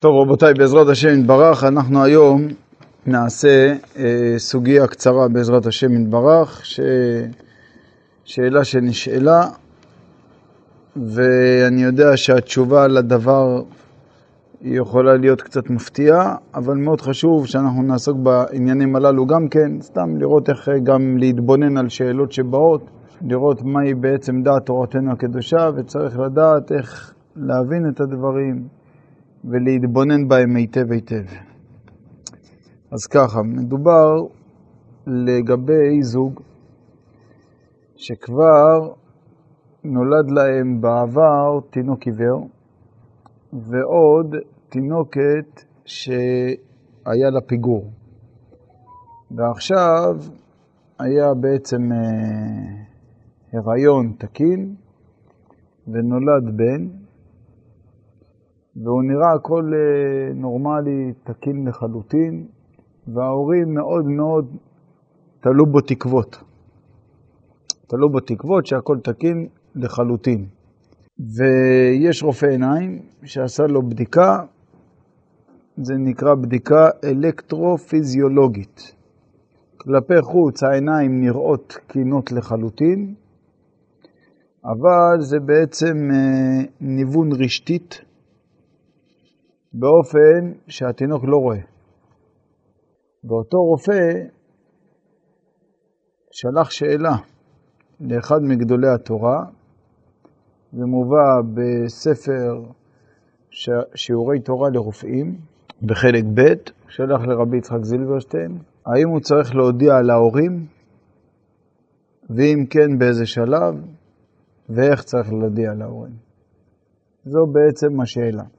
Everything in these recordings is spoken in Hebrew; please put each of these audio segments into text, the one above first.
טוב רבותיי, בעזרת השם יתברך, אנחנו היום נעשה אה, סוגיה קצרה בעזרת השם יתברך, ש... שאלה שנשאלה, ואני יודע שהתשובה לדבר היא יכולה להיות קצת מפתיעה, אבל מאוד חשוב שאנחנו נעסוק בעניינים הללו גם כן, סתם לראות איך גם להתבונן על שאלות שבאות, לראות מהי בעצם דעת תורתנו הקדושה, וצריך לדעת איך להבין את הדברים. ולהתבונן בהם היטב היטב. אז ככה, מדובר לגבי זוג שכבר נולד להם בעבר תינוק עיוור ועוד תינוקת שהיה לה פיגור. ועכשיו היה בעצם אה, הריון תקין ונולד בן, והוא נראה הכל אה, נורמלי, תקין לחלוטין, וההורים מאוד מאוד תלו בו תקוות. תלו בו תקוות שהכל תקין לחלוטין. ויש רופא עיניים שעשה לו בדיקה, זה נקרא בדיקה אלקטרופיזיולוגית. כלפי חוץ העיניים נראות תקינות לחלוטין, אבל זה בעצם אה, ניוון רשתית באופן שהתינוק לא רואה. ואותו רופא שלח שאלה לאחד מגדולי התורה, זה מובא בספר שיעורי תורה לרופאים, בחלק ב', שלח לרבי יצחק זילברשטיין, האם הוא צריך להודיע להורים, ואם כן, באיזה שלב, ואיך צריך להודיע להורים. זו בעצם השאלה.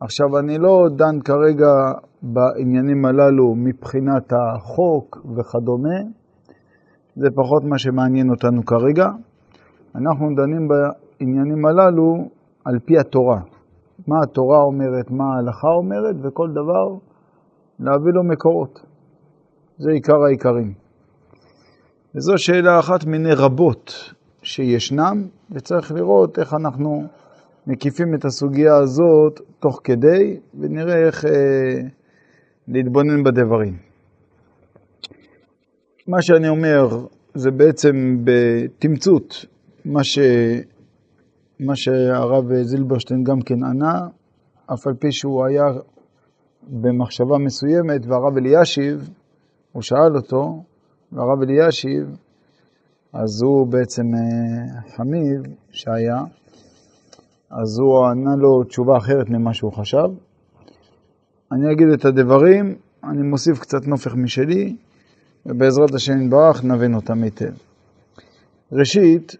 עכשיו, אני לא דן כרגע בעניינים הללו מבחינת החוק וכדומה, זה פחות מה שמעניין אותנו כרגע. אנחנו דנים בעניינים הללו על פי התורה. מה התורה אומרת, מה ההלכה אומרת, וכל דבר להביא לו מקורות. זה עיקר העיקרים. וזו שאלה אחת מיני רבות שישנם, וצריך לראות איך אנחנו מקיפים את הסוגיה הזאת תוך כדי, ונראה איך אה, להתבונן בדברים. מה שאני אומר זה בעצם בתמצות מה, ש... מה שהרב זילברשטיין גם כן ענה, אף על פי שהוא היה במחשבה מסוימת, והרב אלישיב, הוא שאל אותו, והרב אלישיב, אז הוא בעצם אה, חמיב שהיה, אז הוא ענה לו תשובה אחרת ממה שהוא חשב. אני אגיד את הדברים, אני מוסיף קצת נופך משלי, ובעזרת השם יתברך נבין אותם היטב. ראשית,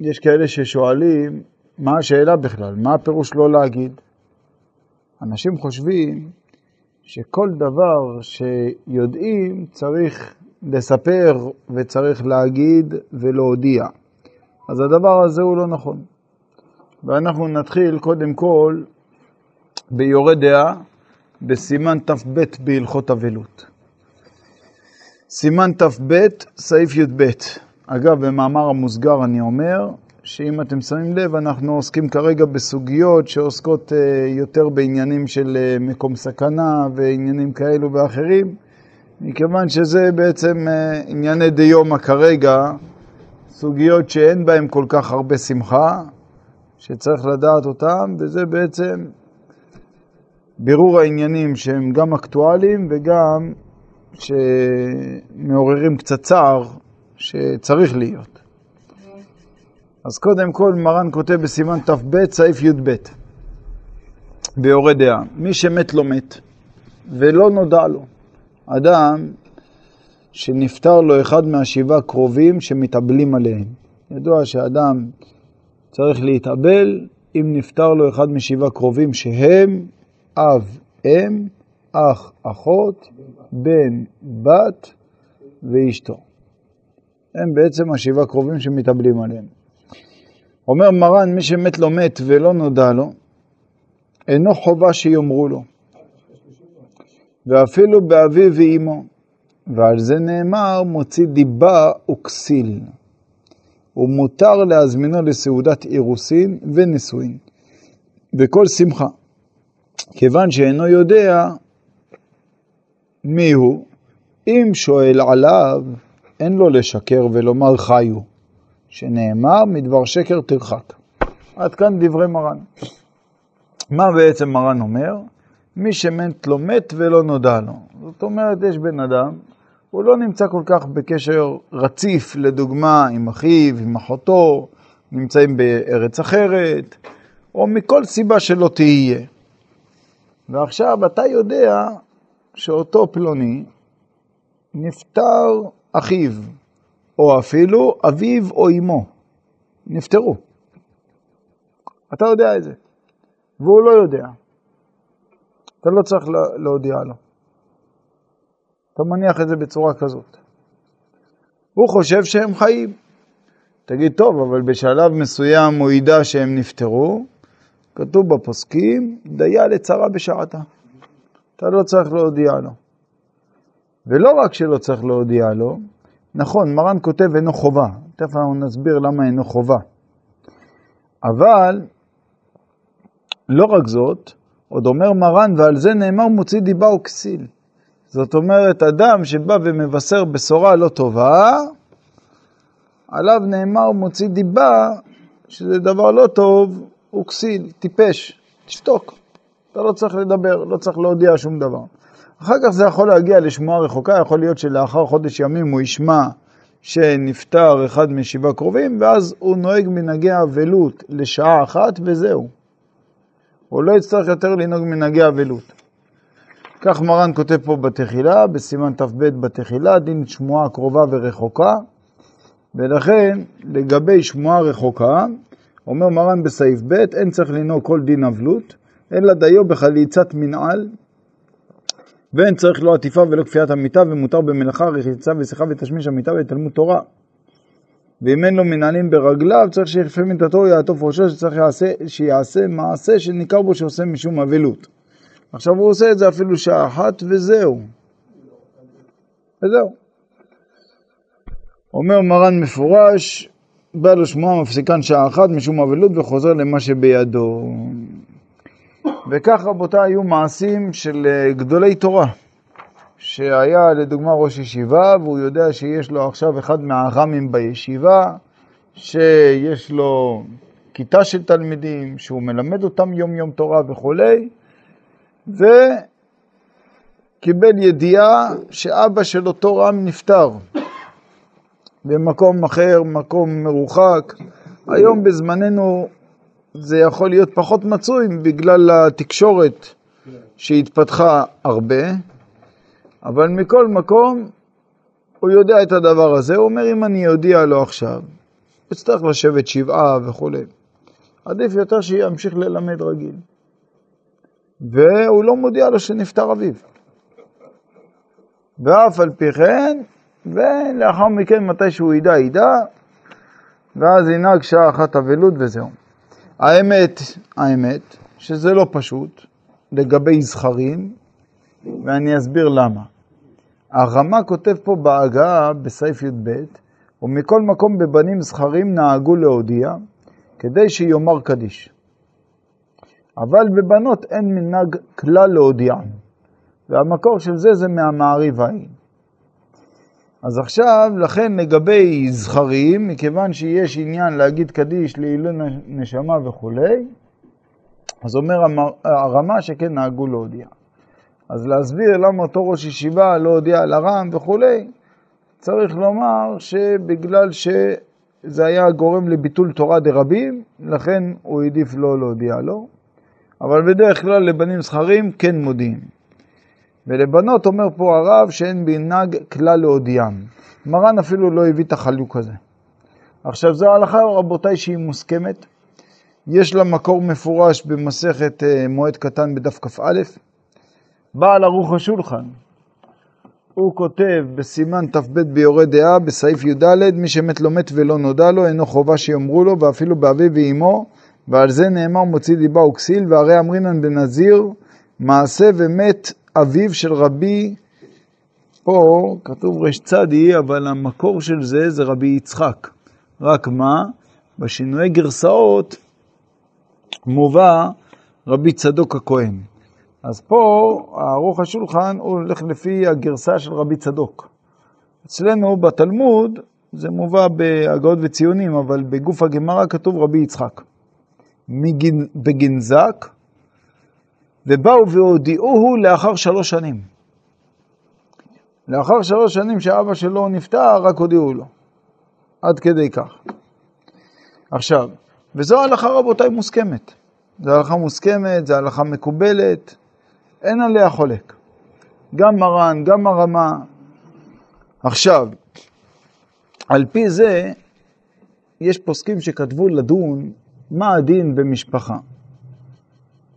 יש כאלה ששואלים, מה השאלה בכלל? מה הפירוש לא להגיד? אנשים חושבים שכל דבר שיודעים צריך לספר וצריך להגיד ולהודיע. אז הדבר הזה הוא לא נכון. ואנחנו נתחיל קודם כל ביורה דעה בסימן ת"ב בהלכות אבלות. סימן ת"ב, סעיף י"ב. אגב, במאמר המוסגר אני אומר, שאם אתם שמים לב, אנחנו עוסקים כרגע בסוגיות שעוסקות uh, יותר בעניינים של uh, מקום סכנה ועניינים כאלו ואחרים, מכיוון שזה בעצם uh, ענייני דיומא כרגע, סוגיות שאין בהן כל כך הרבה שמחה, שצריך לדעת אותם, וזה בעצם בירור העניינים שהם גם אקטואליים וגם שמעוררים קצת צער שצריך להיות. אז קודם כל מרן כותב בסימן ת"ב, סעיף י"ב, ביורה דעה, מי שמת לא מת, ולא נודע לו. אדם שנפטר לו אחד מהשבעה קרובים שמתאבלים עליהם. ידוע שאדם צריך להתאבל אם נפטר לו אחד משבעה קרובים שהם אב, אם, אח, אחות, בן, בת ואשתו. הם בעצם השבעה קרובים שמתאבלים עליהם. אומר מרן, מי שמת לא מת ולא נודע לו, אינו חובה שיאמרו לו, ואפילו באביו ואימו, ועל זה נאמר מוציא דיבה וכסיל. ומותר להזמינו לסעודת אירוסין ונישואין, וכל שמחה. כיוון שאינו יודע מי הוא, אם שואל עליו, אין לו לשקר ולומר חיו, שנאמר מדבר שקר תרחק. עד כאן דברי מרן. מה בעצם מרן אומר? מי שמת לא מת ולא נודע לו. זאת אומרת, יש בן אדם, הוא לא נמצא כל כך בקשר רציף, לדוגמה, עם אחיו, עם אחותו, נמצאים בארץ אחרת, או מכל סיבה שלא תהיה. ועכשיו אתה יודע שאותו פלוני נפטר אחיו, או אפילו אביו או אמו, נפטרו. אתה יודע את זה, והוא לא יודע. אתה לא צריך להודיע לו. אתה מניח את זה בצורה כזאת. הוא חושב שהם חיים. תגיד, טוב, אבל בשלב מסוים הוא ידע שהם נפטרו, כתוב בפוסקים, דיה לצרה בשעתה. אתה לא צריך להודיע לו. ולא רק שלא צריך להודיע לו, נכון, מרן כותב אינו חובה, תכף אנחנו נסביר למה אינו חובה. אבל לא רק זאת, עוד אומר מרן, ועל זה נאמר מוציא דיבה וכסיל. זאת אומרת, אדם שבא ומבשר בשורה לא טובה, עליו נאמר מוציא דיבה, שזה דבר לא טוב, הוא כסיל, טיפש, תשתוק. אתה לא צריך לדבר, לא צריך להודיע שום דבר. אחר כך זה יכול להגיע לשמועה רחוקה, יכול להיות שלאחר חודש ימים הוא ישמע שנפטר אחד משבעה קרובים, ואז הוא נוהג מנהגי אבלות לשעה אחת וזהו. הוא לא יצטרך יותר לנהוג מנהגי אבלות. כך מרן כותב פה בתחילה, בסימן ת"ב בתחילה, דין שמועה קרובה ורחוקה, ולכן לגבי שמועה רחוקה, אומר מרן בסעיף ב', אין צריך לנהוג כל דין אבלות, אלא דיו בחליצת מנעל, ואין צריך לא עטיפה ולא כפיית המיטה, ומותר במלאכה, רחיצה ושיחה ותשמיש המיטה ותלמוד תורה. ואם אין לו מנהלים ברגליו, צריך שיכפה מיטתו יעטוף ראשו, שצריך יעשה, שיעשה מעשה שניכר בו שעושה משום אבלות. עכשיו הוא עושה את זה אפילו שעה אחת וזהו. וזהו. אומר מרן מפורש, בא לו שמועה מפסיקן שעה אחת משום אבלות וחוזר למה שבידו. וכך רבותיי היו מעשים של אה, גדולי תורה, שהיה לדוגמה ראש ישיבה והוא יודע שיש לו עכשיו אחד מהר"מים בישיבה, שיש לו כיתה של תלמידים, שהוא מלמד אותם יום יום תורה וכולי, וקיבל ידיעה שאבא של אותו ר"ם נפטר במקום אחר, מקום מרוחק. היום בזמננו זה יכול להיות פחות מצוי בגלל התקשורת שהתפתחה הרבה, אבל מכל מקום הוא יודע את הדבר הזה, הוא אומר אם אני אודיע לו עכשיו, הוא יצטרך לשבת שבעה וכולי. עדיף יותר שימשיך ללמד רגיל. והוא לא מודיע לו שנפטר אביו. ואף על פי כן, ולאחר מכן מתי שהוא ידע, ידע, ואז ינהג שעה אחת אבלות וזהו. האמת, האמת, שזה לא פשוט לגבי זכרים, ואני אסביר למה. הרמ"א כותב פה בהגעה בסעיף י"ב, ומכל מקום בבנים זכרים נהגו להודיע, כדי שיאמר קדיש. אבל בבנות אין מנהג כלל להודיען, והמקור של זה זה מהמעריב ההיא. אז עכשיו, לכן לגבי זכרים, מכיוון שיש עניין להגיד קדיש לעילוי נשמה וכולי, אז אומר הרמה שכן נהגו להודיע. אז להסביר למה אותו ראש ישיבה לא הודיע לרם וכולי, צריך לומר שבגלל שזה היה גורם לביטול תורה דרבים, לכן הוא העדיף לא להודיע לו, אבל בדרך כלל לבנים זכרים כן מודיעים. ולבנות אומר פה הרב שאין בנהג כלל להודיעם. מרן אפילו לא הביא את החלוק הזה. עכשיו זו ההלכה רבותיי שהיא מוסכמת. יש לה מקור מפורש במסכת אה, מועד קטן בדף כ"א. בעל ערוך השולחן, הוא כותב בסימן ת"ב ביורה דעה בסעיף י"ד מי שמת לא מת ולא נודע לו אינו חובה שיאמרו לו ואפילו באביו ואמו ועל זה נאמר מוציא דיבה וכסיל והרי אמרינן בנזיר מעשה ומת אביו של רבי, פה כתוב רש צדי, אבל המקור של זה זה רבי יצחק. רק מה? בשינויי גרסאות מובא רבי צדוק הכהן. אז פה ערוך השולחן הוא הולך לפי הגרסה של רבי צדוק. אצלנו בתלמוד זה מובא בהגאות וציונים, אבל בגוף הגמרא כתוב רבי יצחק. מגנ... בגנזק, ובאו והודיעוהו לאחר שלוש שנים. לאחר שלוש שנים שאבא שלו נפטר, רק הודיעו לו. עד כדי כך. עכשיו, וזו הלכה רבותיי מוסכמת. זו הלכה מוסכמת, זו הלכה מקובלת, אין עליה חולק. גם מרן, גם הרמה. עכשיו, על פי זה, יש פוסקים שכתבו לדון מה הדין במשפחה.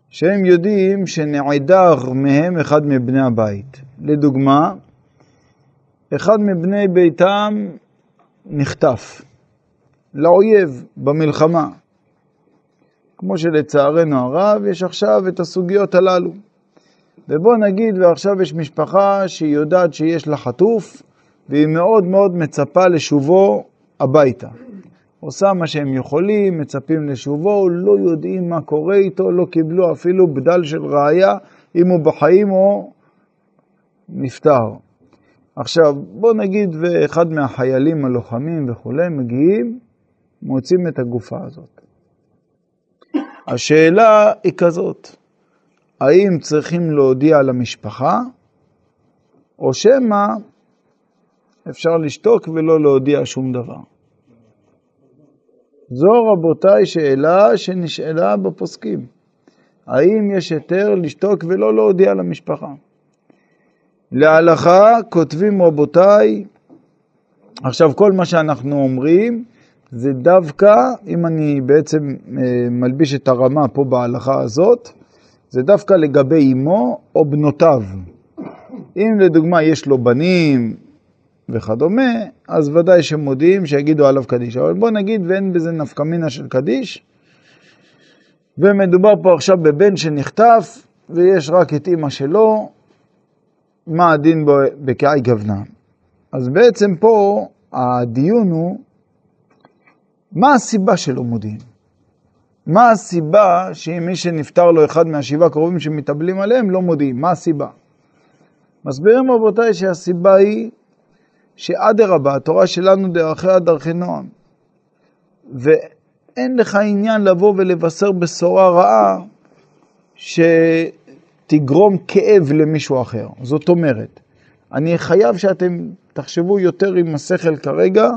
שהם יודעים שנעדר מהם אחד מבני הבית. לדוגמה, אחד מבני ביתם נחטף לאויב במלחמה. כמו שלצערנו הרב יש עכשיו את הסוגיות הללו. ובוא נגיד ועכשיו יש משפחה שהיא יודעת שיש לה חטוף והיא מאוד מאוד מצפה לשובו הביתה. עושה מה שהם יכולים, מצפים לשובו, לא יודעים מה קורה איתו, לא קיבלו אפילו בדל של ראיה אם הוא בחיים או נפטר. עכשיו, בוא נגיד ואחד מהחיילים הלוחמים וכולי מגיעים, מוצאים את הגופה הזאת. השאלה היא כזאת, האם צריכים להודיע למשפחה, או שמא אפשר לשתוק ולא להודיע שום דבר? זו רבותיי שאלה שנשאלה בפוסקים. האם יש היתר לשתוק ולא להודיע למשפחה? להלכה כותבים רבותיי, עכשיו כל מה שאנחנו אומרים זה דווקא, אם אני בעצם אה, מלביש את הרמה פה בהלכה הזאת, זה דווקא לגבי אמו או בנותיו. אם לדוגמה יש לו בנים וכדומה, אז ודאי שמודיעים שיגידו עליו קדיש. אבל בוא נגיד ואין בזה נפקא מינה של קדיש, ומדובר פה עכשיו בבן שנחטף, ויש רק את אימא שלו, מה הדין בקעי גוונה. אז בעצם פה הדיון הוא, מה הסיבה שלא מודיעים? מה הסיבה שאם מי שנפטר לו אחד מהשבעה קרובים שמתאבלים עליהם, לא מודיעים? מה הסיבה? מסבירים רבותיי שהסיבה היא שאדרבה, התורה שלנו דרכיה דרכי נועם. ואין לך עניין לבוא ולבשר בשורה רעה שתגרום כאב למישהו אחר. זאת אומרת, אני חייב שאתם תחשבו יותר עם השכל כרגע,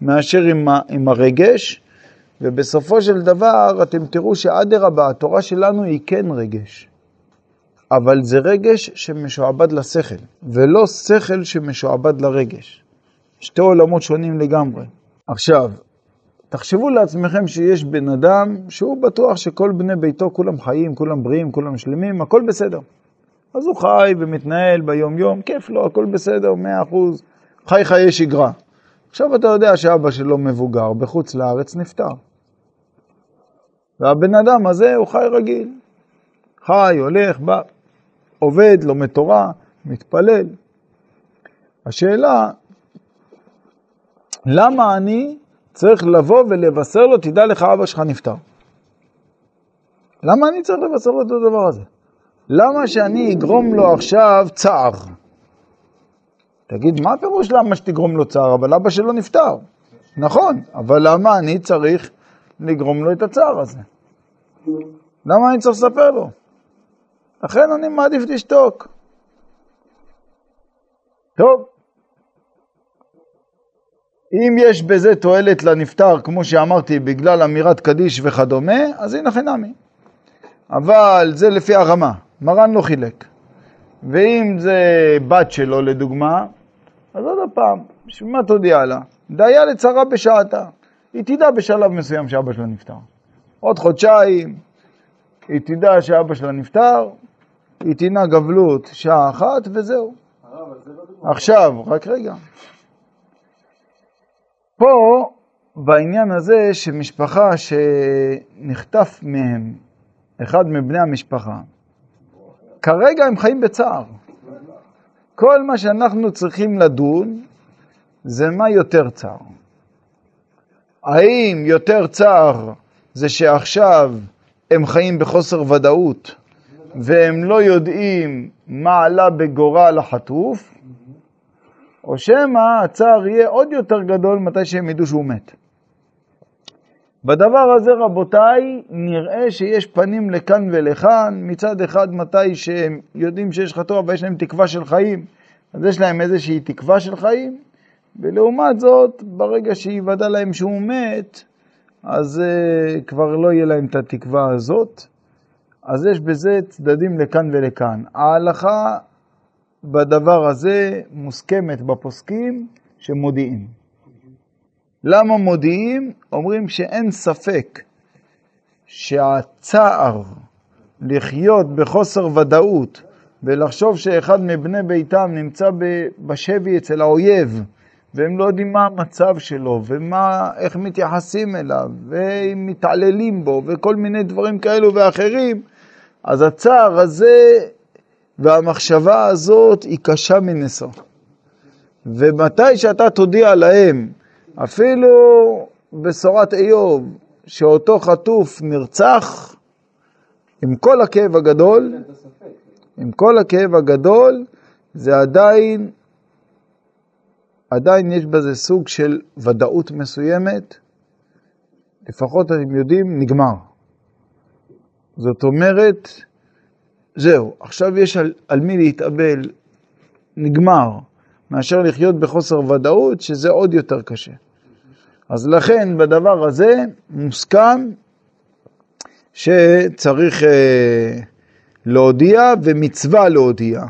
מאשר עם, עם הרגש, ובסופו של דבר אתם תראו שאדרבה, התורה שלנו היא כן רגש. אבל זה רגש שמשועבד לשכל, ולא שכל שמשועבד לרגש. שתי עולמות שונים לגמרי. עכשיו, תחשבו לעצמכם שיש בן אדם שהוא בטוח שכל בני ביתו כולם חיים, כולם בריאים, כולם שלמים, הכל בסדר. אז הוא חי ומתנהל ביום-יום, כיף לו, הכל בסדר, מאה אחוז, חי חיי שגרה. עכשיו אתה יודע שאבא שלו מבוגר, בחוץ לארץ נפטר. והבן אדם הזה הוא חי רגיל. חי, הולך, בא, עובד, לומד תורה, מתפלל. השאלה, למה אני צריך לבוא ולבשר לו, תדע לך, אבא שלך נפטר? למה אני צריך לבשר לו את הדבר הזה? למה שאני אגרום לו עכשיו צער? תגיד, מה הפירוש למה שתגרום לו צער? אבל אבא שלו נפטר. נכון, אבל למה אני צריך לגרום לו את הצער הזה? למה אני צריך לספר לו? לכן אני מעדיף לשתוק. טוב, אם יש בזה תועלת לנפטר, כמו שאמרתי, בגלל אמירת קדיש וכדומה, אז הנה חינמי. אבל זה לפי הרמה, מרן לא חילק. ואם זה בת שלו לדוגמה, אז עוד פעם, בשביל מה תודיע לה? דיה לצרה בשעתה. היא תדע בשלב מסוים שאבא שלה נפטר. עוד חודשיים, היא תדע שאבא שלה נפטר, היא תנהג גבלות שעה אחת וזהו. עכשיו, רק רגע. פה, בעניין הזה שמשפחה שנחטף מהם אחד מבני המשפחה, כרגע הם חיים בצער. כל מה שאנחנו צריכים לדון זה מה יותר צער. האם יותר צער זה שעכשיו הם חיים בחוסר ודאות והם לא יודעים מה עלה בגורל החטוף, או שמא הצער יהיה עוד יותר גדול מתי שהם ידעו שהוא מת. בדבר הזה, רבותיי, נראה שיש פנים לכאן ולכאן. מצד אחד, מתי שהם יודעים שיש חטוא, אבל יש להם תקווה של חיים, אז יש להם איזושהי תקווה של חיים, ולעומת זאת, ברגע שיוודע להם שהוא מת, אז uh, כבר לא יהיה להם את התקווה הזאת. אז יש בזה צדדים לכאן ולכאן. ההלכה בדבר הזה מוסכמת בפוסקים שמודיעים. למה מודיעים? אומרים שאין ספק שהצער לחיות בחוסר ודאות ולחשוב שאחד מבני ביתם נמצא בשבי אצל האויב והם לא יודעים מה המצב שלו ואיך מתייחסים אליו ואם מתעללים בו וכל מיני דברים כאלו ואחרים, אז הצער הזה והמחשבה הזאת היא קשה מנשוא. ומתי שאתה תודיע להם, אפילו בשורת איוב, שאותו חטוף נרצח, עם כל הכאב הגדול, עם כל הכאב הגדול, זה עדיין, עדיין יש בזה סוג של ודאות מסוימת, לפחות אתם יודעים, נגמר. זאת אומרת, זהו, עכשיו יש על, על מי להתאבל, נגמר, מאשר לחיות בחוסר ודאות, שזה עוד יותר קשה. אז לכן בדבר הזה מוסכם שצריך אה, להודיע ומצווה להודיע.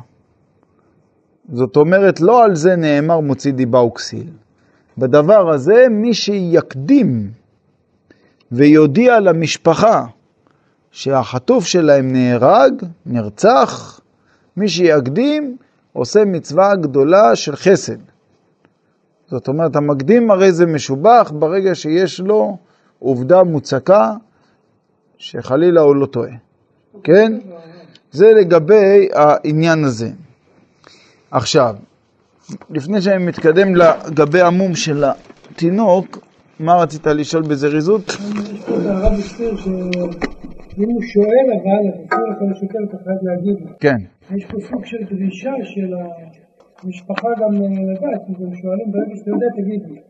זאת אומרת, לא על זה נאמר מוציא דיבה וכסיל. בדבר הזה, מי שיקדים ויודיע למשפחה שהחטוף שלהם נהרג, נרצח, מי שיקדים עושה מצווה גדולה של חסד. זאת אומרת, המקדים הרי זה משובח ברגע שיש לו עובדה מוצקה שחלילה הוא לא טועה. כן? זה לגבי העניין הזה. עכשיו, לפני שאני מתקדם לגבי המום של התינוק, מה רצית לשאול בזריזות? הרב הזכיר שאם הוא שואל אבל, אסור לך לשקר, אתה חייב להגיד לו. כן. יש פה סוג של דרישה של המשפחה גם לדעת, אם הם שואלים ברגע שאתה יודע, תגיד לי.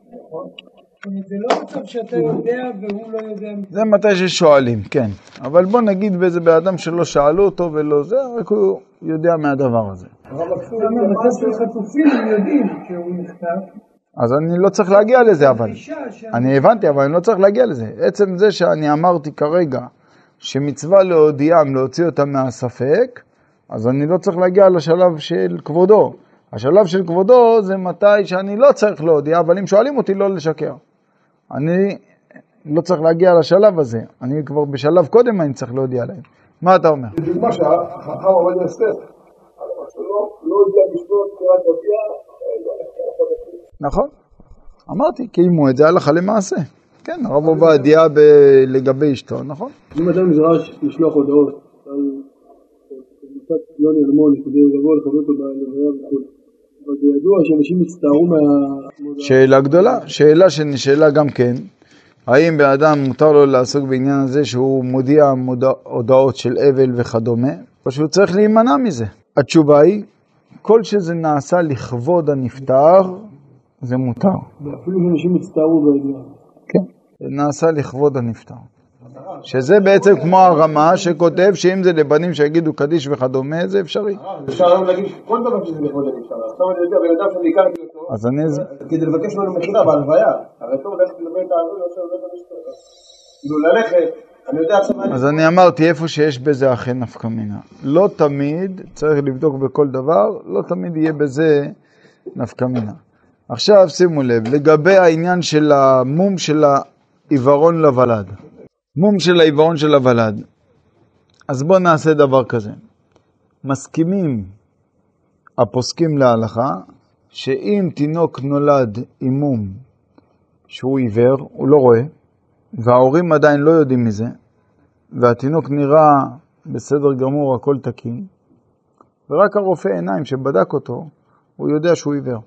זה לא מצב שאתה יודע והוא לא יודע. זה מתי ששואלים, כן. אבל בוא נגיד באיזה בן אדם שלא שאלו אותו ולא זה, רק הוא יודע מהדבר הזה. אבל במצב של חטופים הם יודעים שהוא נכתב. אז אני לא צריך להגיע לזה, אבל... אני הבנתי, אבל אני לא צריך להגיע לזה. עצם זה שאני אמרתי כרגע שמצווה להודיעם, להוציא אותם מהספק, אז אני לא צריך להגיע לשלב של כבודו. השלב של כבודו זה מתי שאני לא צריך להודיע, אבל אם שואלים אותי לא לשקר. אני לא צריך להגיע לשלב הזה, אני כבר בשלב קודם אני צריך להודיע להם. מה אתה אומר? דוגמה שהחכם עובד אסתר, לא הודיע בשביל קריאת הודיע, נכון, אמרתי, קיימו את זה הלכה למעשה. כן, הרב עובדיה לגבי אשתו, נכון. אם אדם נדרש לשלוח הודעות על קבוצת יוני אלמוני כדי לבוא לכבד אותו בלוויה וכו', אבל זה ידוע שאנשים הצטערו מה... שאלה גדולה, שאלה שנשאלה גם כן, האם באדם מותר לו לעסוק בעניין הזה שהוא מודיע הודעות של אבל וכדומה, או שהוא צריך להימנע מזה. התשובה היא, כל שזה נעשה לכבוד הנפטר, זה מותר. ואפילו שאנשים הצטערו בידיעה. נעשה לכבוד הנפטר. שזה בעצם כמו הרמה שכותב שאם זה לבנים שיגידו קדיש וכדומה, זה אפשרי. אפשר היום להגיד כל דבר שזה לכבוד הנפטר. עכשיו אני יודע, בן אדם שאני הכרתי אותו, אז אני... כדי לבקש ממנו מחילה בהלוויה. הרי טוב ללכת לדבר את הערבי, עכשיו לבית המשפט. כאילו ללכת. אז אני אמרתי, איפה שיש בזה אכן נפקא מינה. לא תמיד, צריך לבדוק בכל דבר, לא תמיד יהיה בזה נפקא מינה. עכשיו שימו לב, לגבי העניין של המום של העיוורון לוולד. מום של העיוורון של הוולד. אז בואו נעשה דבר כזה. מסכימים הפוסקים להלכה שאם תינוק נולד עם מום שהוא עיוור, הוא לא רואה, וההורים עדיין לא יודעים מזה, והתינוק נראה בסדר גמור, הכל תקין, ורק הרופא עיניים שבדק אותו, הוא יודע שהוא עיוור.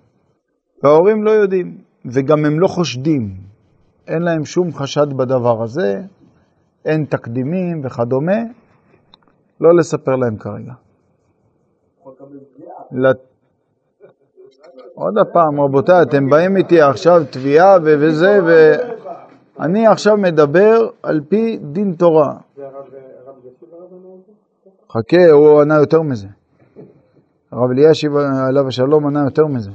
וההורים לא יודעים, וגם הם לא חושדים. אין להם שום חשד בדבר הזה, אין תקדימים וכדומה. לא לספר להם כרגע. עוד פעם, רבותיי, אתם באים איתי עכשיו תביעה וזה, ואני עכשיו מדבר על פי דין תורה. חכה, הוא ענה יותר מזה. הרב אלישיב עליו השלום ענה יותר מזה.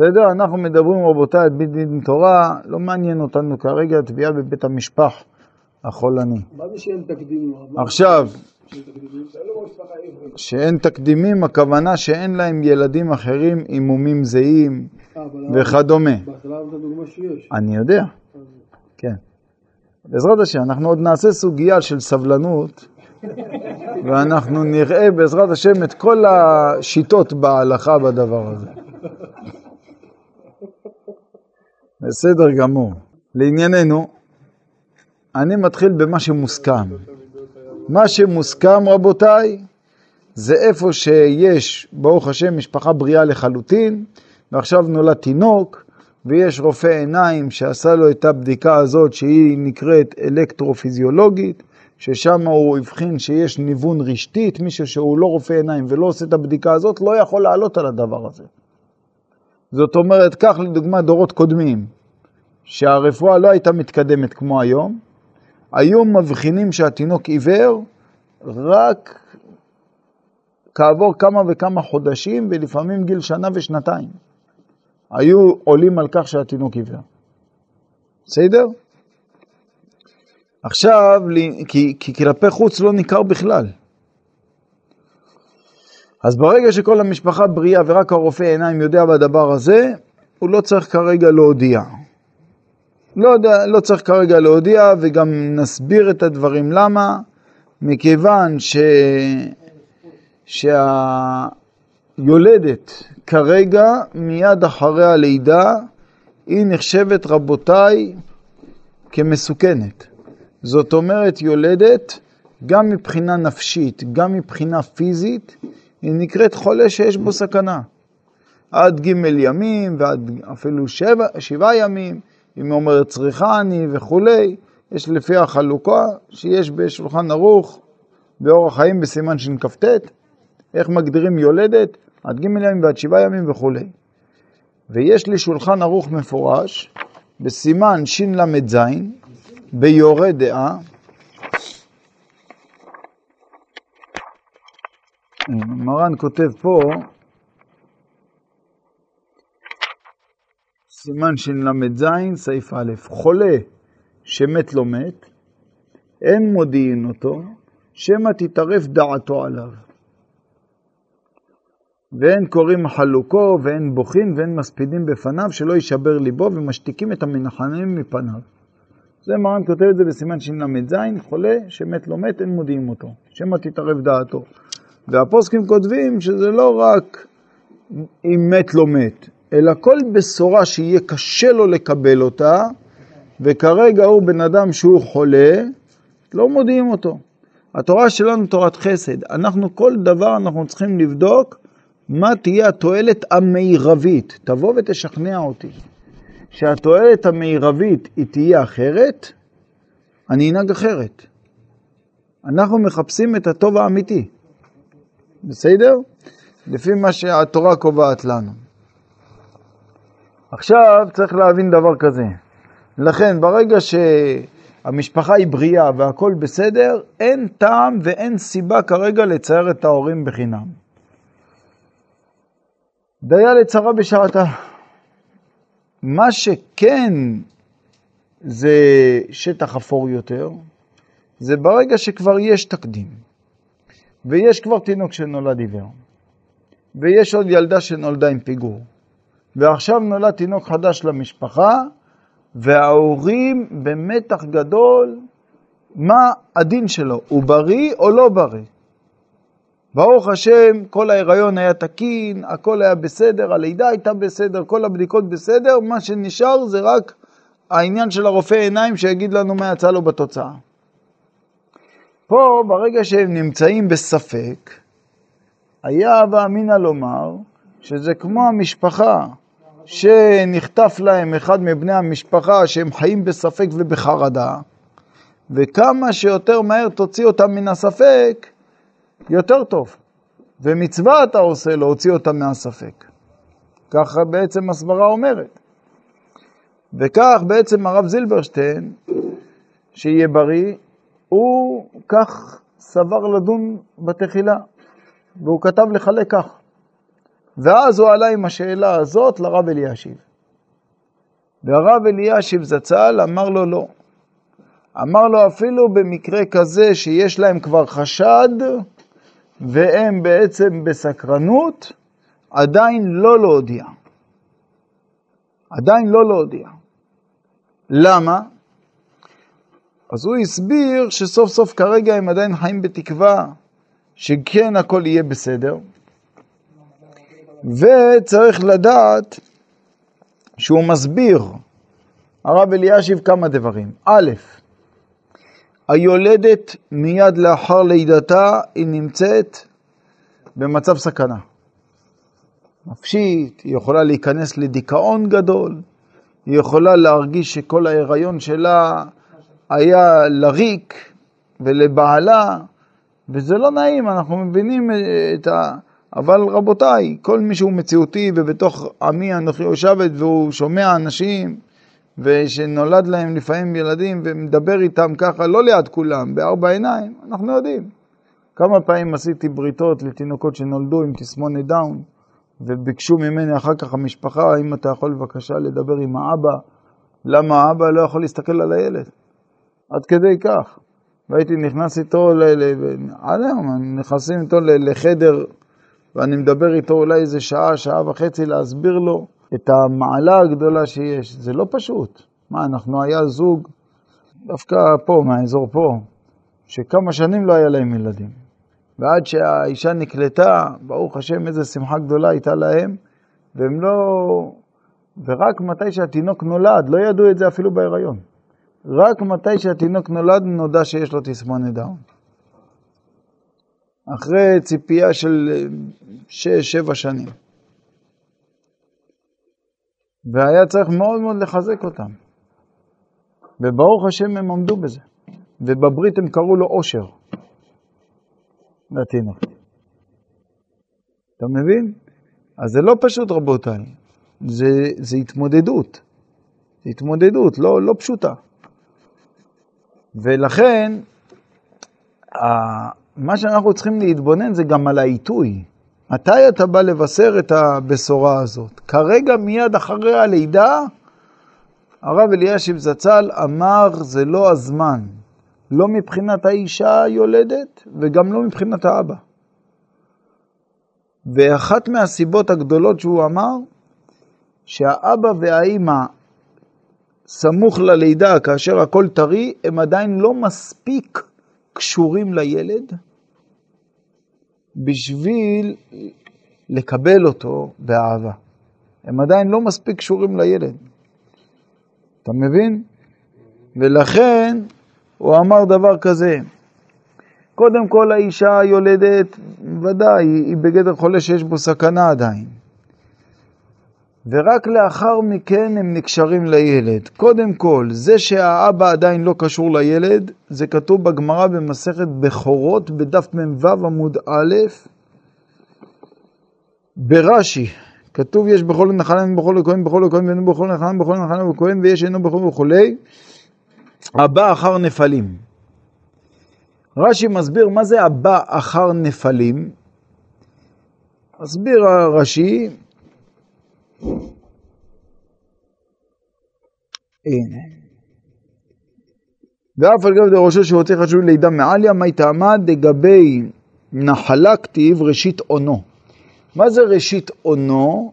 בסדר? אנחנו מדברים, רבותיי, על דין תורה, לא מעניין אותנו כרגע תביעה בבית המשפח החולני. מה זה שאין תקדימים? עכשיו, שאין תקדימים? שאין תקדימים, הכוונה שאין להם ילדים אחרים עם מומים זהים אה, וכדומה. אני יודע, כן. בעזרת השם, אנחנו עוד נעשה סוגיה של סבלנות, ואנחנו נראה בעזרת השם את כל השיטות בהלכה בדבר הזה. בסדר גמור. לענייננו, אני מתחיל במה שמוסכם. מה שמוסכם, רבותיי, זה איפה שיש, ברוך השם, משפחה בריאה לחלוטין, ועכשיו נולד תינוק, ויש רופא עיניים שעשה לו את הבדיקה הזאת שהיא נקראת אלקטרופיזיולוגית, ששם הוא הבחין שיש ניוון רשתית, מישהו שהוא לא רופא עיניים ולא עושה את הבדיקה הזאת, לא יכול לעלות על הדבר הזה. זאת אומרת, קח לדוגמה דורות קודמים, שהרפואה לא הייתה מתקדמת כמו היום, היו מבחינים שהתינוק עיוור רק כעבור כמה וכמה חודשים, ולפעמים גיל שנה ושנתיים. היו עולים על כך שהתינוק עיוור. בסדר? עכשיו, כי, כי כלפי חוץ לא ניכר בכלל. אז ברגע שכל המשפחה בריאה ורק הרופא עיניים יודע בדבר הזה, הוא לא צריך כרגע להודיע. לא, יודע, לא צריך כרגע להודיע, וגם נסביר את הדברים למה, מכיוון ש... שהיולדת כרגע, מיד אחרי הלידה, היא נחשבת, רבותיי, כמסוכנת. זאת אומרת, יולדת, גם מבחינה נפשית, גם מבחינה פיזית, היא נקראת חולה שיש בו סכנה. עד ג' ימים ועד אפילו שבע, שבעה ימים, אם אומרת צריכה אני וכולי, יש לפי החלוקה שיש בשולחן ערוך, באורח חיים בסימן שכ"ט, איך מגדירים יולדת, עד ג' ימים ועד שבעה ימים וכולי. ויש לי שולחן ערוך מפורש, בסימן של"ז, ביורה דעה, מרן כותב פה, סימן של"ז, סעיף א', חולה שמת לא מת, אין מודיעין אותו, שמא תתערף דעתו עליו. ואין קוראים חלוקו, ואין בוכים, ואין מספידים בפניו, שלא יישבר ליבו, ומשתיקים את המנחמים מפניו. זה מרן כותב את זה בסימן של"ז, חולה שמת לא מת, אין מודיעים אותו, שמא תתערף דעתו. והפוסקים כותבים שזה לא רק אם מת לא מת, אלא כל בשורה שיהיה קשה לו לקבל אותה, וכרגע הוא בן אדם שהוא חולה, לא מודיעים אותו. התורה שלנו תורת חסד. אנחנו כל דבר אנחנו צריכים לבדוק מה תהיה התועלת המרבית. תבוא ותשכנע אותי שהתועלת המרבית היא תהיה אחרת, אני אנהג אחרת. אנחנו מחפשים את הטוב האמיתי. בסדר? לפי מה שהתורה קובעת לנו. עכשיו צריך להבין דבר כזה. לכן, ברגע שהמשפחה היא בריאה והכל בסדר, אין טעם ואין סיבה כרגע לצייר את ההורים בחינם. דיה לצרה בשעתה. מה שכן זה שטח אפור יותר, זה ברגע שכבר יש תקדים, ויש כבר תינוק שנולד עיוור, ויש עוד ילדה שנולדה עם פיגור, ועכשיו נולד תינוק חדש למשפחה, וההורים במתח גדול, מה הדין שלו, הוא בריא או לא בריא? ברוך השם, כל ההיריון היה תקין, הכל היה בסדר, הלידה הייתה בסדר, כל הבדיקות בסדר, מה שנשאר זה רק העניין של הרופא עיניים שיגיד לנו מה יצא לו בתוצאה. פה, ברגע שהם נמצאים בספק, היה ואמינא לומר שזה כמו המשפחה שנחטף להם אחד מבני המשפחה שהם חיים בספק ובחרדה, וכמה שיותר מהר תוציא אותם מן הספק, יותר טוב. ומצווה אתה עושה להוציא אותם מהספק. ככה בעצם הסברה אומרת. וכך בעצם הרב זילברשטיין, שיהיה בריא, הוא כך סבר לדון בתחילה, והוא כתב לחלק כך. ואז הוא עלה עם השאלה הזאת לרב אלישיב. והרב אלישיב זצ"ל אמר לו לא. אמר לו אפילו במקרה כזה שיש להם כבר חשד והם בעצם בסקרנות, עדיין לא להודיע. עדיין לא להודיע. למה? אז הוא הסביר שסוף סוף כרגע הם עדיין חיים בתקווה שכן הכל יהיה בסדר, וצריך לדעת שהוא מסביר, הרב אלישיב, כמה דברים. א', היולדת מיד לאחר לידתה היא נמצאת במצב סכנה. נפשית, היא יכולה להיכנס לדיכאון גדול, היא יכולה להרגיש שכל ההיריון שלה היה לריק ולבעלה, וזה לא נעים, אנחנו מבינים את ה... אבל רבותיי, כל מי שהוא מציאותי ובתוך עמי אנוכי יושבת והוא שומע אנשים ושנולד להם לפעמים ילדים ומדבר איתם ככה, לא ליד כולם, בארבע עיניים, אנחנו יודעים. כמה פעמים עשיתי בריתות לתינוקות שנולדו עם תסמונת דאון וביקשו ממני אחר כך המשפחה, האם אתה יכול בבקשה לדבר עם האבא, למה האבא לא יכול להסתכל על הילד? עד כדי כך. והייתי נכנס איתו, עד היום, נכנסים איתו לחדר ואני מדבר איתו אולי איזה שעה, שעה וחצי להסביר לו את המעלה הגדולה שיש. זה לא פשוט. מה, אנחנו היה זוג, דווקא פה, מהאזור פה, שכמה שנים לא היה להם ילדים. ועד שהאישה נקלטה, ברוך השם, איזה שמחה גדולה הייתה להם, והם לא... ורק מתי שהתינוק נולד, לא ידעו את זה אפילו בהיריון. רק מתי שהתינוק נולד נודע שיש לו תסמונת דאון. אחרי ציפייה של שש, שבע שנים. והיה צריך מאוד מאוד לחזק אותם. וברוך השם הם עמדו בזה. ובברית הם קראו לו אושר, לתינוק. אתה מבין? אז זה לא פשוט רבותיי, זה, זה התמודדות. התמודדות, לא, לא פשוטה. ולכן, מה שאנחנו צריכים להתבונן זה גם על העיתוי. מתי אתה בא לבשר את הבשורה הזאת? כרגע, מיד אחרי הלידה, הרב אלישיב זצ"ל אמר, זה לא הזמן. לא מבחינת האישה היולדת וגם לא מבחינת האבא. ואחת מהסיבות הגדולות שהוא אמר, שהאבא והאימא סמוך ללידה, כאשר הכל טרי, הם עדיין לא מספיק קשורים לילד בשביל לקבל אותו באהבה. הם עדיין לא מספיק קשורים לילד. אתה מבין? ולכן הוא אמר דבר כזה, קודם כל האישה היולדת, ודאי, היא בגדר חולה שיש בו סכנה עדיין. ורק לאחר מכן הם נקשרים לילד. קודם כל, זה שהאבא עדיין לא קשור לילד, זה כתוב בגמרא במסכת בכורות בדף מ"ו עמוד א', ברש"י, כתוב יש בכל נחלם בכל הכהן בכל הכהן ואינו בכל נחלם בכל נחלם בכהן ויש אינו בכל וכולי, הבא אחר נפלים. רש"י מסביר מה זה הבא אחר נפלים. מסביר רש"י, הנה. ואף על גב דראשו שהוציא חשוב לידה מעליה, מי טעמה דגבי נחלה כתיב ראשית עונו. מה זה ראשית עונו?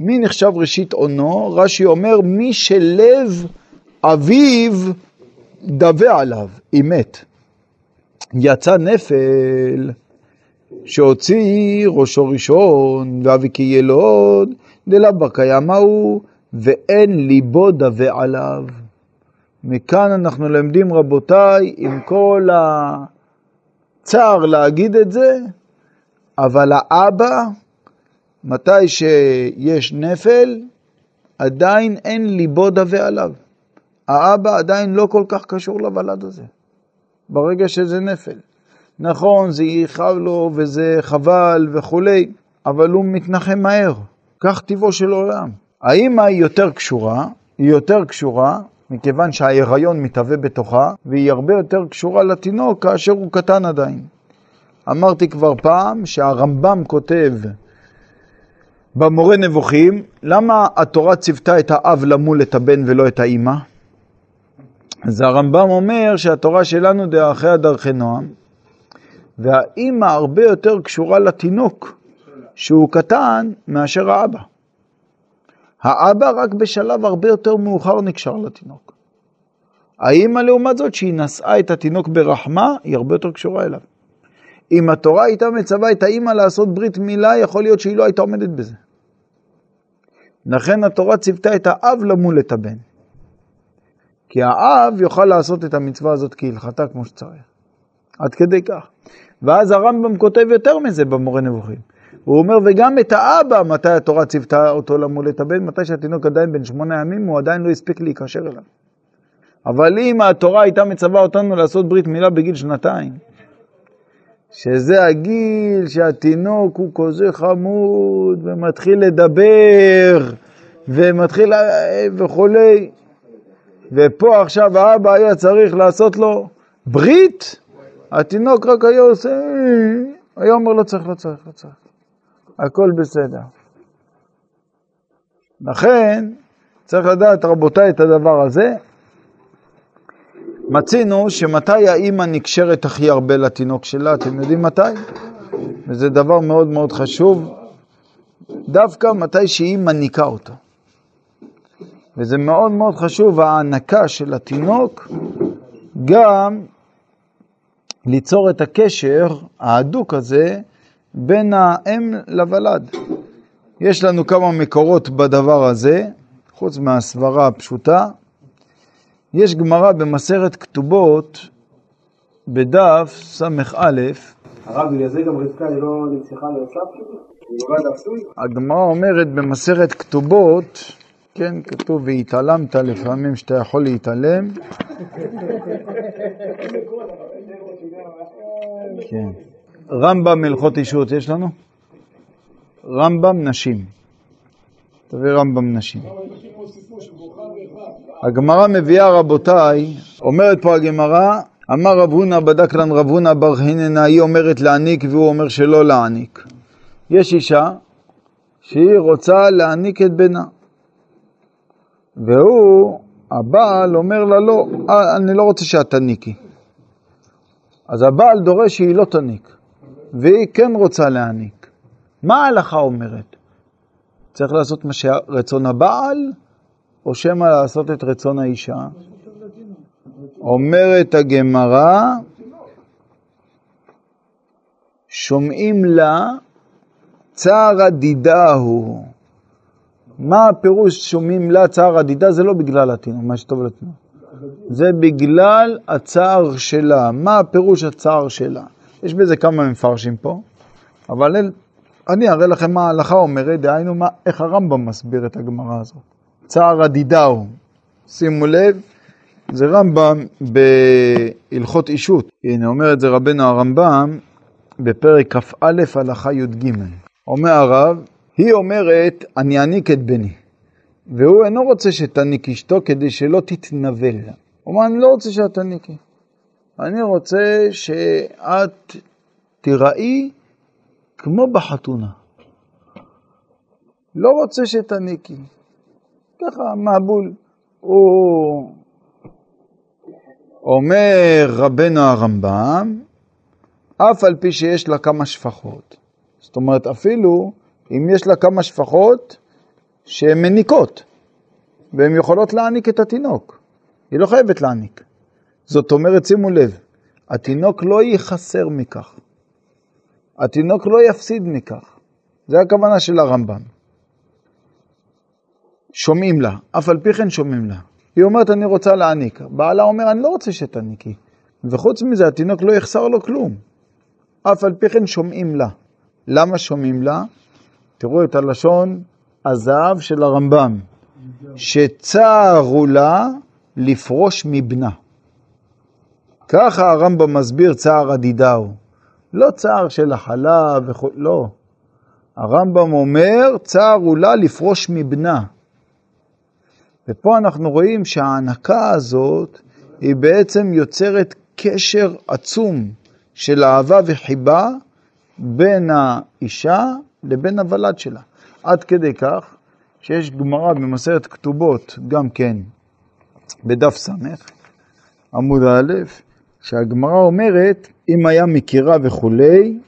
מי נחשב ראשית עונו? רש"י אומר, מי שלב אביו דווה עליו, היא מת. יצא נפל שהוציא ראשו ראשון ואבי כי בר קיימא הוא ואין ליבו דווה עליו. מכאן אנחנו למדים רבותיי עם כל הצער להגיד את זה, אבל האבא, מתי שיש נפל, עדיין אין ליבו דווה עליו. האבא עדיין לא כל כך קשור לוולד הזה, ברגע שזה נפל. נכון, זה יכאב לו וזה חבל וכולי, אבל הוא מתנחם מהר. כך טיבו של עולם. האמא היא יותר קשורה, היא יותר קשורה, מכיוון שההיריון מתהווה בתוכה, והיא הרבה יותר קשורה לתינוק כאשר הוא קטן עדיין. אמרתי כבר פעם שהרמב"ם כותב במורה נבוכים, למה התורה ציוותה את האב למול את הבן ולא את האימא? אז הרמב"ם אומר שהתורה שלנו דרכיה דרכי נועם, והאימא הרבה יותר קשורה לתינוק שהוא קטן מאשר האבא. האבא רק בשלב הרבה יותר מאוחר נקשר לתינוק. האימא לעומת זאת, שהיא נשאה את התינוק ברחמה, היא הרבה יותר קשורה אליו. אם התורה הייתה מצווה את האימא לעשות ברית מילה, יכול להיות שהיא לא הייתה עומדת בזה. לכן התורה ציוותה את האב למול את הבן. כי האב יוכל לעשות את המצווה הזאת כהלכתה כמו שצריך. עד כדי כך. ואז הרמב"ם כותב יותר מזה במורה נבוכים. הוא אומר, וגם את האבא, מתי התורה ציוותה אותו למול את הבן? מתי שהתינוק עדיין בן שמונה ימים, הוא עדיין לא הספיק להיקשר אליו. אבל אם התורה הייתה מצווה אותנו לעשות ברית מילה בגיל שנתיים, שזה הגיל שהתינוק הוא כזה חמוד ומתחיל לדבר ומתחיל וכולי, ופה עכשיו האבא היה צריך לעשות לו ברית, התינוק רק היה עושה, היה אומר לא צריך, לא צריך, לא צריך. הכל בסדר. לכן, צריך לדעת, רבותיי, את הדבר הזה. מצינו שמתי האימא נקשרת הכי הרבה לתינוק שלה, אתם יודעים מתי? וזה דבר מאוד מאוד חשוב, דווקא מתי שהיא מניקה אותו. וזה מאוד מאוד חשוב, ההענקה של התינוק, גם ליצור את הקשר ההדוק הזה בין האם לוולד. יש לנו כמה מקורות בדבר הזה, חוץ מהסברה הפשוטה. יש גמרא במסרת כתובות בדף ס"א. הרב, בגלל זה גם רבקה היא לא נמשכה ליוסף? הגמרא אומרת במסרת כתובות, כן, כתוב והתעלמת לפעמים שאתה יכול להתעלם. כן. רמב"ם הלכות אישות יש לנו? רמב"ם נשים. תביא רמב"ם נשים. הגמרא מביאה רבותיי, אומרת פה הגמרא, אמר רב הונא בדק לן רב הונא בר חיננה, היא אומרת להעניק והוא אומר שלא להעניק. יש אישה שהיא רוצה להעניק את בנה. והוא, הבעל אומר לה לא, אני לא רוצה שאת תניקי. אז הבעל דורש שהיא לא תניק. והיא כן רוצה להעניק. מה ההלכה אומרת? צריך לעשות מה שרצון הבעל, או שמא לעשות את רצון האישה? אומרת הגמרא, שומעים לה צער הדידה הוא. מה הפירוש שומעים לה צער הדידה? זה לא בגלל התינוק, מה שטוב לתינוק. זה בגלל הצער שלה. מה הפירוש הצער שלה? יש בזה כמה מפרשים פה, אבל אל, אני אראה לכם מה ההלכה אומרת, דהיינו מה, איך הרמב"ם מסביר את הגמרא הזאת. צער הדידאו, שימו לב, זה רמב"ם בהלכות אישות. הנה, אומר את זה רבנו הרמב"ם בפרק כ"א הלכה י"ג. אומר הרב, היא אומרת, אני אעניק את בני, והוא אינו רוצה שתעניק אשתו כדי שלא תתנבל. הוא אומר, אני לא רוצה שאת תעניקי. אני רוצה שאת תיראי כמו בחתונה. לא רוצה שתניקי. ככה, מבול. הוא אומר רבנו הרמב"ם, אף על פי שיש לה כמה שפחות. זאת אומרת, אפילו אם יש לה כמה שפחות שהן מניקות, והן יכולות להעניק את התינוק. היא לא חייבת להעניק. זאת אומרת, שימו לב, התינוק לא ייחסר מכך. התינוק לא יפסיד מכך. זה הכוונה של הרמב"ם. שומעים לה, אף על פי כן שומעים לה. היא אומרת, אני רוצה להעניק. בעלה אומר, אני לא רוצה שתעניקי. וחוץ מזה, התינוק לא יחסר לו כלום. אף על פי כן שומעים לה. למה שומעים לה? תראו את הלשון הזהב של הרמב"ם. שצערו לה לפרוש מבנה. ככה הרמב"ם מסביר צער הדידאו. לא צער של החלב וכו', לא. הרמב"ם אומר, צער הוא לה לפרוש מבנה. ופה אנחנו רואים שההענקה הזאת היא בעצם יוצרת קשר עצום של אהבה וחיבה בין האישה לבין הוולד שלה. עד כדי כך שיש גמרא במסרת כתובות, גם כן, בדף ס', עמוד א', שהגמרא אומרת, אם היה מכירה וכולי,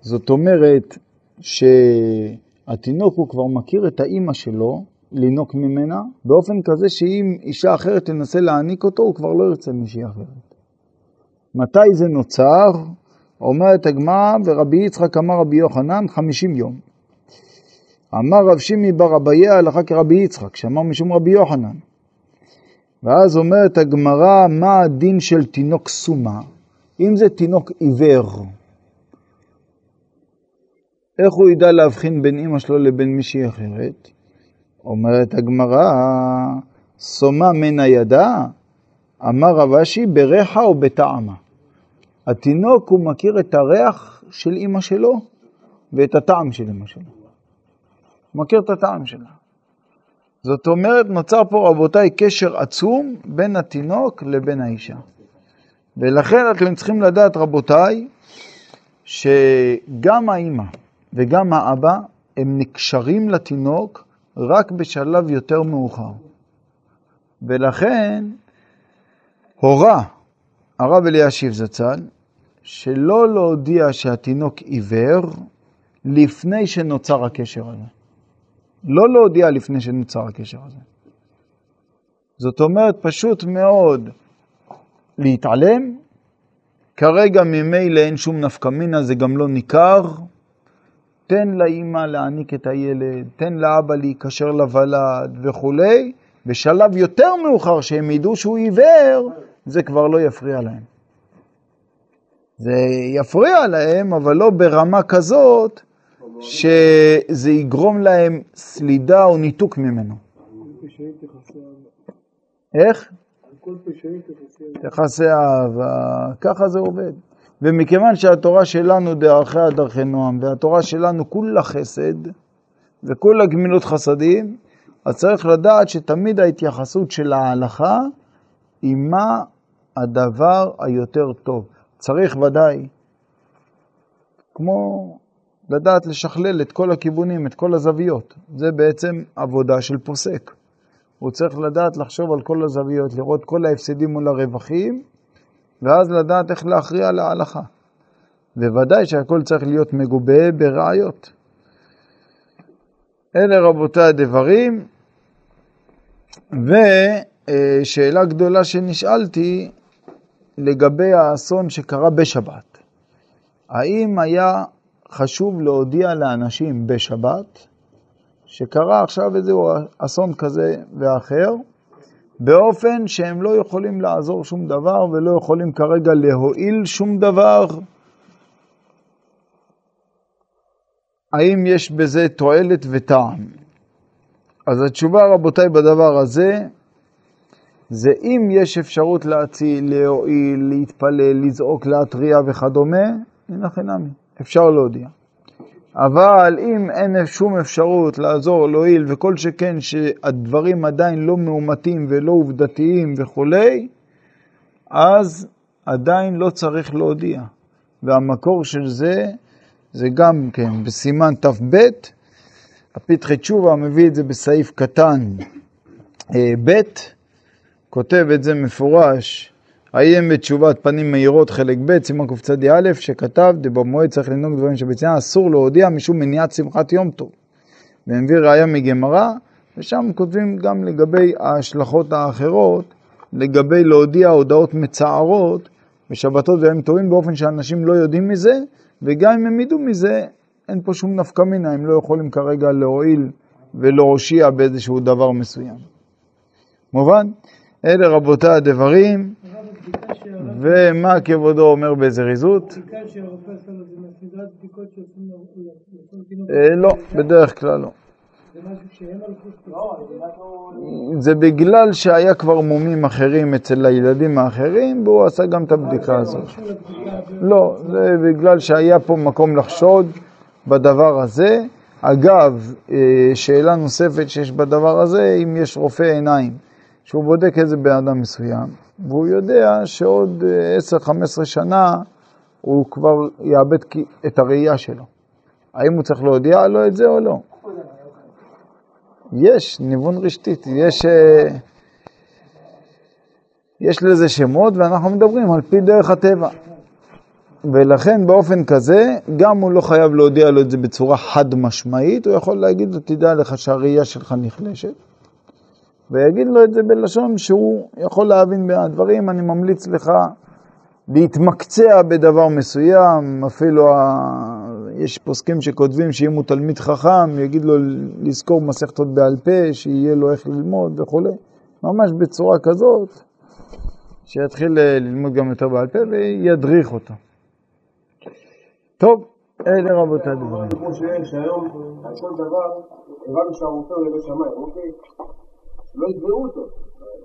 זאת אומרת שהתינוק הוא כבר מכיר את האימא שלו, לינוק ממנה, באופן כזה שאם אישה אחרת תנסה להעניק אותו, הוא כבר לא ירצה מישהי אחרת. מתי זה נוצר? אומרת הגמרא, ורבי יצחק אמר רבי יוחנן, חמישים יום. אמר רב שימי בר אביה הלכה כרבי יצחק, שאמר משום רבי יוחנן. ואז אומרת הגמרא, מה הדין של תינוק סומה? אם זה תינוק עיוור, איך הוא ידע להבחין בין אמא שלו לבין מישהי אחרת? אומרת הגמרא, סומה מן הידה, אמר רב אשי, בריחה או בטעמה. התינוק הוא מכיר את הריח של אמא שלו ואת הטעם של אמא שלו. הוא מכיר את הטעם שלה. זאת אומרת, נוצר פה רבותיי קשר עצום בין התינוק לבין האישה. ולכן אתם צריכים לדעת רבותיי, שגם האימא וגם האבא הם נקשרים לתינוק רק בשלב יותר מאוחר. ולכן הורה הרב אלישיב זצ"ל שלא להודיע שהתינוק עיוור לפני שנוצר הקשר הזה. לא להודיע לפני שנוצר הקשר הזה. זאת אומרת, פשוט מאוד להתעלם. כרגע ממילא אין שום נפקא מינה, זה גם לא ניכר. תן לאימא להעניק את הילד, תן לאבא להיקשר לוולד וכולי. בשלב יותר מאוחר שהם ידעו שהוא עיוור, זה כבר לא יפריע להם. זה יפריע להם, אבל לא ברמה כזאת שזה יגרום להם סלידה או ניתוק ממנו. איך? יחסי אהבה, ככה זה עובד. ומכיוון שהתורה שלנו דרכיה דרכי נועם, והתורה שלנו כולה חסד, וכולה גמילות חסדים, אז צריך לדעת שתמיד ההתייחסות של ההלכה היא מה הדבר היותר טוב. צריך ודאי, כמו לדעת לשכלל את כל הכיוונים, את כל הזוויות. זה בעצם עבודה של פוסק. הוא צריך לדעת לחשוב על כל הזוויות, לראות כל ההפסדים מול הרווחים, ואז לדעת איך להכריע להלכה. בוודאי שהכל צריך להיות מגובה בראיות. אלה רבותיי הדברים, ושאלה גדולה שנשאלתי לגבי האסון שקרה בשבת. האם היה חשוב להודיע לאנשים בשבת שקרה עכשיו איזה אסון כזה ואחר, באופן שהם לא יכולים לעזור שום דבר ולא יכולים כרגע להועיל שום דבר? האם יש בזה תועלת וטעם? אז התשובה, רבותיי, בדבר הזה, זה אם יש אפשרות להציל, להועיל, להתפלל, לזעוק, להתריע וכדומה, הנה חינמי, אפשר להודיע. אבל אם אין שום אפשרות לעזור, להועיל, וכל שכן שהדברים עדיין לא מאומתים ולא עובדתיים וכולי, אז עדיין לא צריך להודיע. והמקור של זה, זה גם כן בסימן ת"ב, הפתחי תשובה מביא את זה בסעיף קטן אה, ב', כותב את זה מפורש, האם בתשובת פנים מאירות חלק ב', סימן קצ"א, שכתב, דבמועד צריך לנהוג דברים שבציין אסור להודיע משום מניעת שמחת יום טוב. ומביא ראיה מגמרא, ושם כותבים גם לגבי ההשלכות האחרות, לגבי להודיע הודעות מצערות בשבתות וימים טובים באופן שאנשים לא יודעים מזה, וגם אם הם ידעו מזה, אין פה שום נפקא מינה, הם לא יכולים כרגע להועיל ולהושיע באיזשהו דבר מסוים. מובן? אלה רבותיי הדברים, ומה כבודו אומר בזריזות? אה, לא, בדרך כלל לא. זה בגלל שהיה כבר מומים אחרים אצל הילדים האחרים, והוא עשה גם את הבדיקה הזאת. לא, זה בגלל שהיה פה מקום לחשוד בדבר הזה. אגב, אה, שאלה נוספת שיש בדבר הזה, אם יש רופא עיניים, שהוא בודק איזה בן אדם מסוים, והוא יודע שעוד אה, 10-15 שנה הוא כבר יאבד את הראייה שלו. האם הוא צריך להודיע לו את זה או לא? יש, ניוון רשתית, יש, אה, יש לזה שמות ואנחנו מדברים על פי דרך הטבע. ולכן באופן כזה, גם הוא לא חייב להודיע לו את זה בצורה חד משמעית, הוא יכול להגיד לו, תדע לך שהראייה שלך נחלשת, ויגיד לו את זה בלשון שהוא יכול להבין מהדברים, אני ממליץ לך להתמקצע בדבר מסוים, אפילו ה... יש פוסקים שכותבים שאם הוא תלמיד חכם, יגיד לו לזכור מסכתות בעל פה, שיהיה לו איך ללמוד וכולי. ממש בצורה כזאת, שיתחיל אה, ללמוד גם יותר בעל פה וידריך אותו. טוב, אלה רבותיי הדברים. כמו שיש היום, על כל דבר, הבנו שהרופא הוא יביא שמיים, אוקיי? לא יתבעו אותו.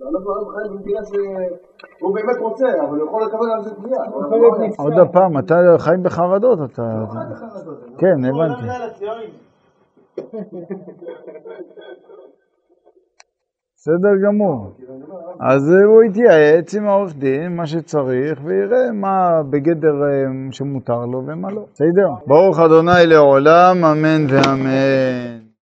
אנחנו היום חיים במדינה שהוא באמת רוצה, אבל הוא יכול לקבל על זה תביעה. נפסד. עוד פעם, אתה חי בחרדות, אתה... כן, הבנתי. בסדר גמור. אז הוא יתייעץ עם העורך דין, מה שצריך, ויראה מה בגדר אה, שמותר לו ומה לא. בסדר? ברוך אדוני לעולם, אמן ואמן.